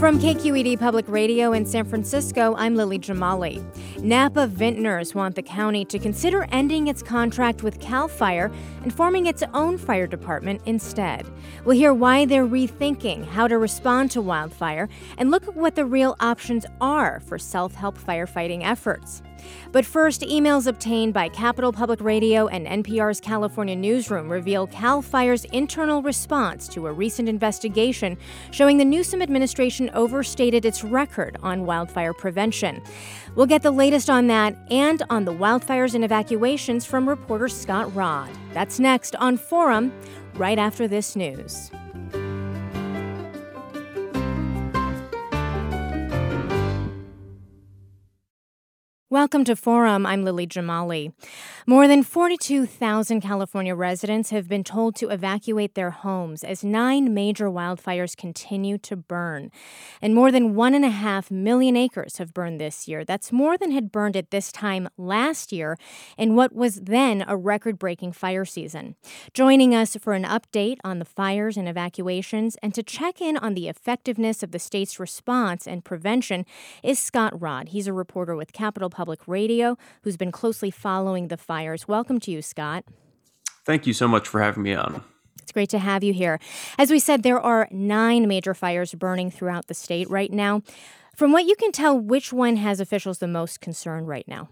From KQED Public Radio in San Francisco, I'm Lily Jamali. Napa vintners want the county to consider ending its contract with CAL FIRE and forming its own fire department instead. We'll hear why they're rethinking how to respond to wildfire and look at what the real options are for self help firefighting efforts. But first, emails obtained by Capital Public Radio and NPR's California newsroom reveal CAL FIRE's internal response to a recent investigation showing the Newsom administration overstated its record on wildfire prevention. We'll get the latest on that and on the wildfires and evacuations from reporter Scott Rodd. That's next on Forum, right after this news. Welcome to Forum. I'm Lily Jamali. More than 42,000 California residents have been told to evacuate their homes as nine major wildfires continue to burn. And more than one and a half million acres have burned this year. That's more than had burned at this time last year in what was then a record breaking fire season. Joining us for an update on the fires and evacuations and to check in on the effectiveness of the state's response and prevention is Scott Rodd. He's a reporter with Capital Public Radio, who's been closely following the fires. Welcome to you, Scott. Thank you so much for having me on. It's great to have you here. As we said, there are nine major fires burning throughout the state right now. From what you can tell, which one has officials the most concerned right now?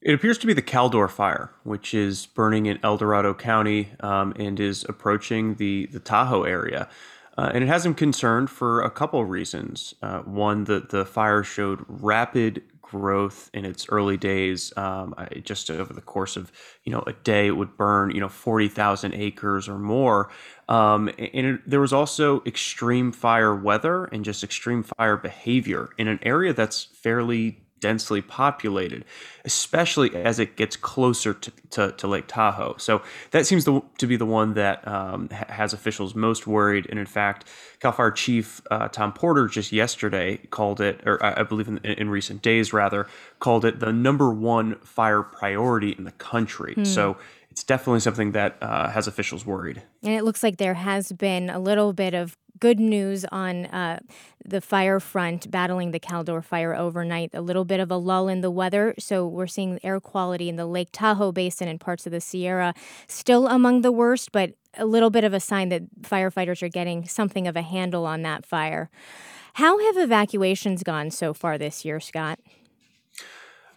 It appears to be the Caldor fire, which is burning in El Dorado County um, and is approaching the, the Tahoe area. Uh, and it has him concerned for a couple of reasons. Uh, one, that the fire showed rapid growth in its early days. Um, I, just over the course of you know a day, it would burn you know forty thousand acres or more. Um, and it, there was also extreme fire weather and just extreme fire behavior in an area that's fairly densely populated, especially as it gets closer to, to, to Lake Tahoe. So that seems to, to be the one that um, has officials most worried. And in fact, CAL FIRE Chief uh, Thom Porter just yesterday called it, or I believe in, in, recent days rather, called it the number one fire priority in the country. Hmm. So it's definitely something that uh, has officials worried. And it looks like there has been a little bit of good news on uh, the fire front battling the Caldor fire overnight. A little bit of a lull in the weather. So we're seeing air quality in the Lake Tahoe basin and parts of the Sierra still among the worst, but a little bit of a sign that firefighters are getting something of a handle on that fire. How have evacuations gone so far this year, Scott?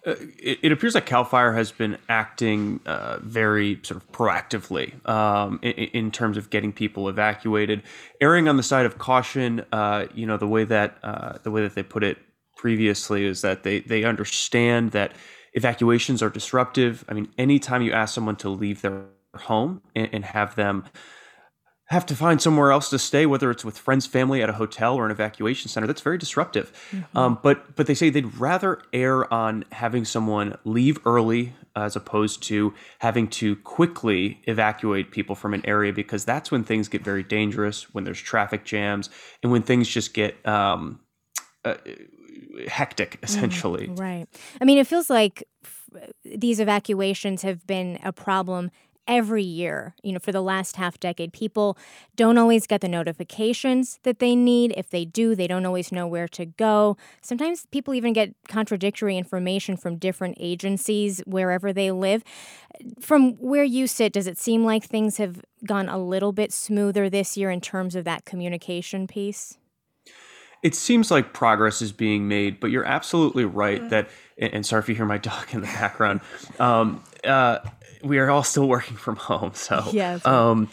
Uh, it, it, appears that Cal Fire has been acting uh, very sort of proactively um, in, in, terms of getting people evacuated, erring on the side of caution. Uh, you know, the way that uh, the way that they put it previously is that they they understand that evacuations are disruptive. I mean, anytime you ask someone to leave their home and, and have them have to find somewhere else to stay, whether it's with friends, family at a hotel or an evacuation center. That's very disruptive. Mm-hmm. Um, but but they say they'd rather err on having someone leave early as opposed to having to quickly evacuate people from an area because that's when things get very dangerous, when there's traffic jams, and when things just get um, uh, hectic, mm, essentially. Mm, right. I mean, it feels like f- these evacuations have been a problem every year, you know, for the last half decade. People don't always get the notifications that they need. If they do, they don't always know where to go. Sometimes people even get contradictory information from different agencies wherever they live. From where you sit, does it seem like things have gone a little bit smoother this year in terms of that communication piece? It seems like progress is being made, but you're absolutely right mm. that, and sorry if you hear my dog in the background. Um, uh, we are all still working from home. So yeah. Um,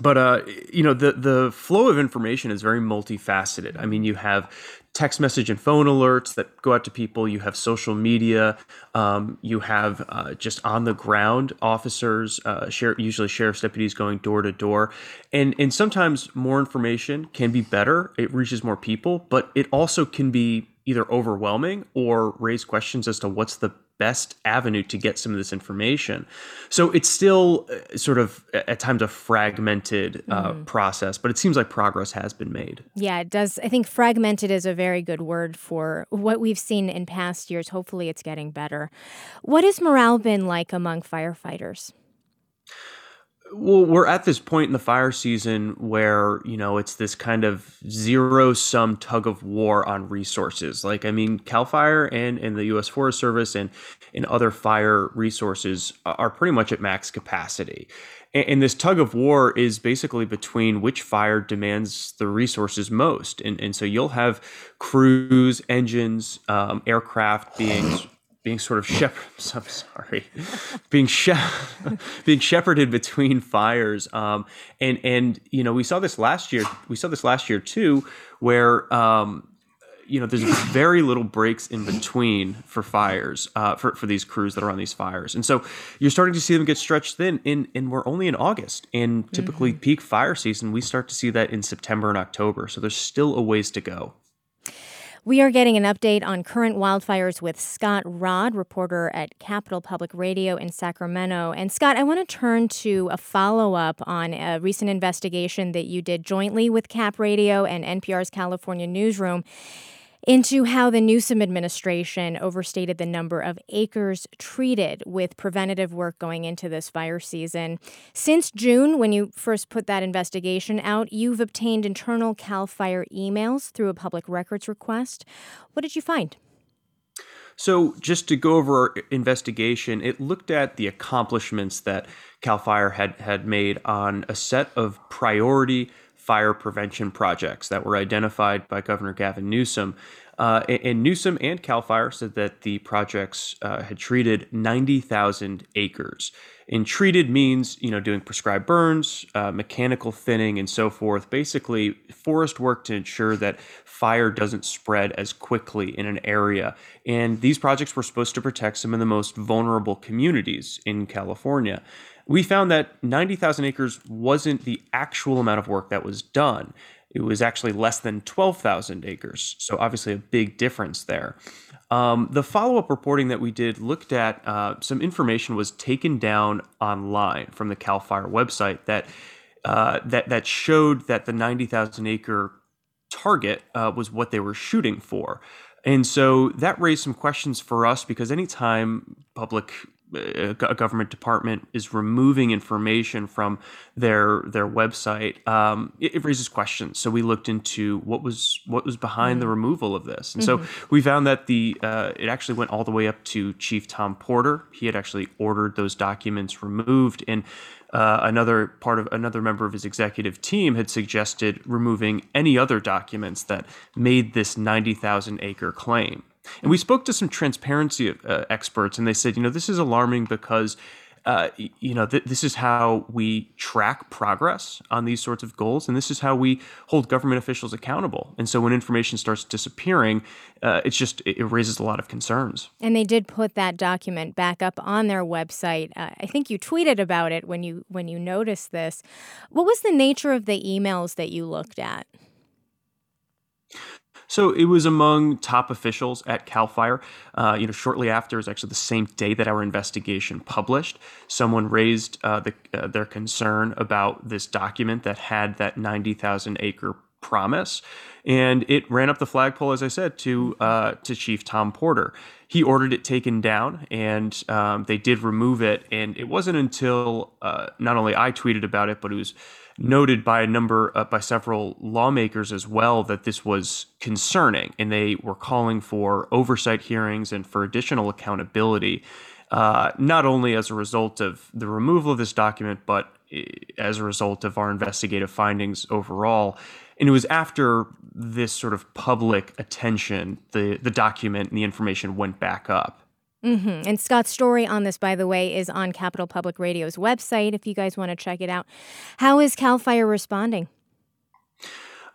but uh, you know the the flow of information is very multifaceted. I mean, you have text message and phone alerts that go out to people. You have social media. Um, you have uh, just on the ground officers, uh, share, usually sheriff's deputies going door to door, and and sometimes more information can be better. It reaches more people, but it also can be either overwhelming or raise questions as to what's the best avenue to get some of this information. So it's still uh, sort of at times a fragmented uh, mm-hmm. process, but it seems like progress has been made. Yeah, it does. I think fragmented is a very good word for what we've seen in past years. Hopefully, it's getting better. What has morale been like among firefighters? Well, we're at this point in the fire season where, you know, it's this kind of zero sum tug of war on resources. Like, I mean, CAL FIRE and, and the U.S. Forest Service and, and other fire resources are pretty much at max capacity. And, and this tug of war is basically between which fire demands the resources most. And, and so you'll have crews, engines, um, aircraft being being sort of shepherds. I'm sorry, being she- being shepherded between fires. Um, and and you know we saw this last year. We saw this last year too, where um, you know there's very little breaks in between for fires uh, for for these crews that are on these fires, and so you're starting to see them get stretched thin. In and we're only in August, and typically mm-hmm. peak fire season we start to see that in September and October. So there's still a ways to go. We are getting an update on current wildfires with Scott Rodd, reporter at Capital Public Radio in Sacramento. And Scott, I want to turn to a follow up on a recent investigation that you did jointly with Cap Radio and NPR's California Newsroom into how the Newsom administration overstated the number of acres treated with preventative work going into this fire season. Since June, when you first put that investigation out, you've obtained internal CAL FIRE emails through a public records request. What did you find? So, just to go over our investigation, it looked at the accomplishments that CAL FIRE had, had made on a set of priority fire prevention projects that were identified by Governor Gavin Newsom. Uh, and Newsom and CAL FIRE said that the projects uh, had treated 90,000 acres. And treated means, you know, doing prescribed burns, uh, mechanical thinning, and so forth. Basically, forest work to ensure that fire doesn't spread as quickly in an area. And these projects were supposed to protect some of the most vulnerable communities in California we found that 90,000 acres wasn't the actual amount of work that was done. It was actually less than 12,000 acres. So, obviously, a big difference there. Um, the follow up reporting that we did looked at uh, some information was taken down online from the CAL FIRE website that, uh, that, that showed that the 90,000 acre target uh, was what they were shooting for. And so that raised some questions for us because anytime public a government department is removing information from their their website, um, it, it, raises questions. So we looked into what was what was behind mm-hmm. the removal of this, and mm-hmm. so we found that the uh, it actually went all the way up to Chief Thom Porter. He had actually ordered those documents removed, and uh, another part of another member of his executive team had suggested removing any other documents that made this ninety thousand acre claim. And we spoke to some transparency uh, experts, and they said, you know, this is alarming because uh, you know, th- this is how we track progress on these sorts of goals, and this is how we hold government officials accountable. And so, when information starts disappearing, uh, it's just it raises a lot of concerns. And they did put that document back up on their website. Uh, I think you tweeted about it when you when you noticed this. What was the nature of the emails that you looked at? So it was among top officials at Cal Fire. Uh, you know, shortly after, it was actually the same day that our investigation published. Someone raised uh, the, uh, their concern about this document that had that 90,000 acre promise, and it ran up the flagpole, as I said, to uh, to Chief Thom Porter. He ordered it taken down, and um, they did remove it. And it wasn't until uh, not only I tweeted about it, but it was noted by a number uh, by several lawmakers as well that this was concerning and they were calling for oversight hearings and for additional accountability uh, not only as a result of the removal of this document but eh, as a result of our investigative findings overall and it was after this sort of public attention the the document and the information went back up Mm-hmm. And Scott's story on this, by the way, is on Capital Public Radio's website if you guys want to check it out. How is CAL FIRE responding?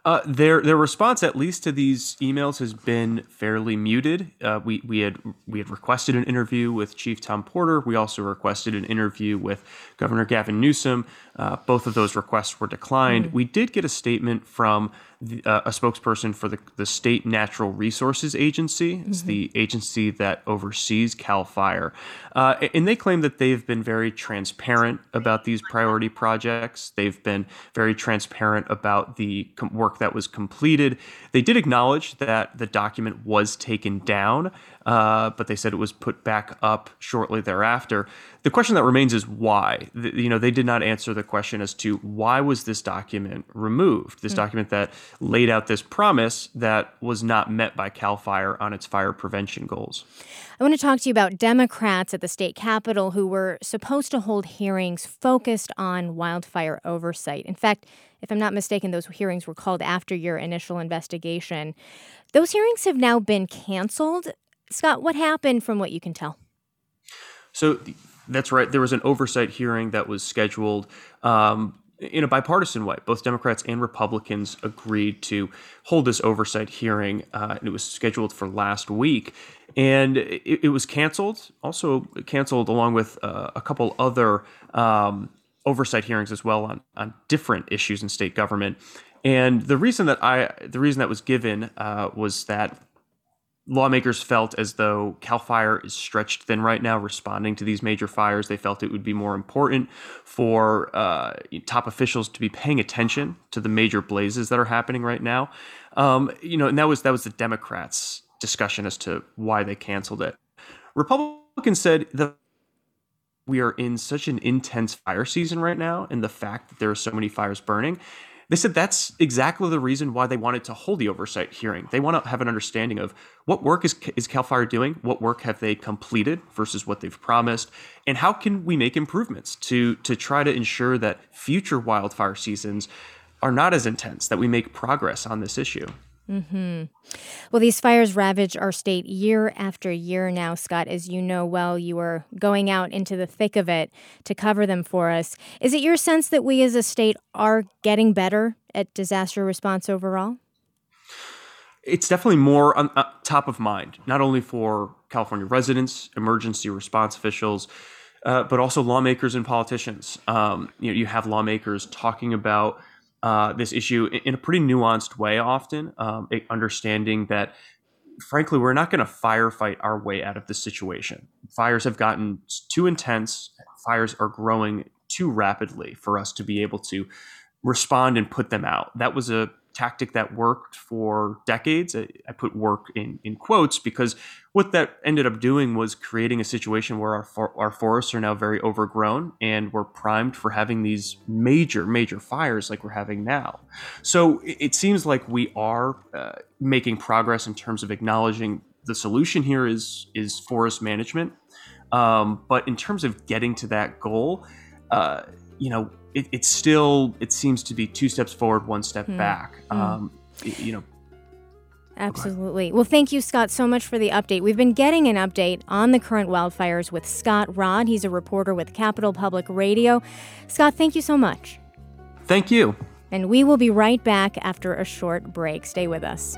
Uh, their their response, at least to these emails, has been fairly muted. Uh, we we had we had requested an interview with Chief Thom Porter. We also requested an interview with Governor Gavin Newsom. Uh, both of those requests were declined. Mm. We did get a statement from the, uh, a spokesperson for the, the State Natural Resources Agency. It's mm-hmm. the agency that oversees CAL FIRE. Uh, and they claim that they've been very transparent about these priority projects. They've been very transparent about the com- work that was completed. They did acknowledge that the document was taken down, uh, but they said it was put back up shortly thereafter. The question that remains is why. The, you know, they did not answer the question as to why was this document removed. This mm-hmm. document that laid out this promise that was not met by Cal Fire on its fire prevention goals. I want to talk to you about Democrats at the state capitol who were supposed to hold hearings focused on wildfire oversight. In fact, if I'm not mistaken, those hearings were called after your initial investigation. Those hearings have now been canceled. Scott, what happened from what you can tell? So that's right. There was an oversight hearing that was scheduled um, in a bipartisan way. Both Democrats and Republicans agreed to hold this oversight hearing, uh, and it was scheduled for last week. And it, it was canceled, also canceled along with uh, a couple other um, oversight hearings as well on, on different issues in state government. And the reason that I, the reason that was given uh, was that lawmakers felt as though Cal Fire is stretched thin right now responding to these major fires. They felt it would be more important for uh, top officials to be paying attention to the major blazes that are happening right now. Um, you know, and that was that was the Democrats' discussion as to why they canceled it. Republicans said that we are in such an intense fire season right now, and the fact that there are so many fires burning they said that's exactly the reason why they wanted to hold the oversight hearing. They want to have an understanding of what work is, is CAL FIRE doing, what work have they completed versus what they've promised, and how can we make improvements to, to try to ensure that future wildfire seasons are not as intense, that we make progress on this issue. Mm-hmm. Well, these fires ravage our state year after year now, Scott. As you know well, you are going out into the thick of it to cover them for us. Is it your sense that we as a state are getting better at disaster response overall? It's definitely more on uh, top of mind, not only for California residents, emergency response officials, uh, but also lawmakers and politicians. Um, you know, you have lawmakers talking about uh, this issue in a pretty nuanced way often, um, understanding that frankly, we're not going to firefight our way out of this situation. Fires have gotten too intense, fires are growing too rapidly for us to be able to respond and put them out. That was a tactic that worked for decades. I, I, put work in, in quotes because what that ended up doing was creating a situation where our, for, our forests are now very overgrown and we're primed for having these major, major fires like we're having now. So it, it seems like we are uh, making progress in terms of acknowledging the solution here is, is forest management. Um, but in terms of getting to that goal, uh, you know, it, it's still it seems to be two steps forward, one step mm. back. Mm. Um, you know, Absolutely. Well, thank you, Scott, so much for the update. We've been getting an update on the current wildfires with Scott Rodd. He's a reporter with Capital Public Radio. Scott, thank you so much. Thank you. And we will be right back after a short break. Stay with us.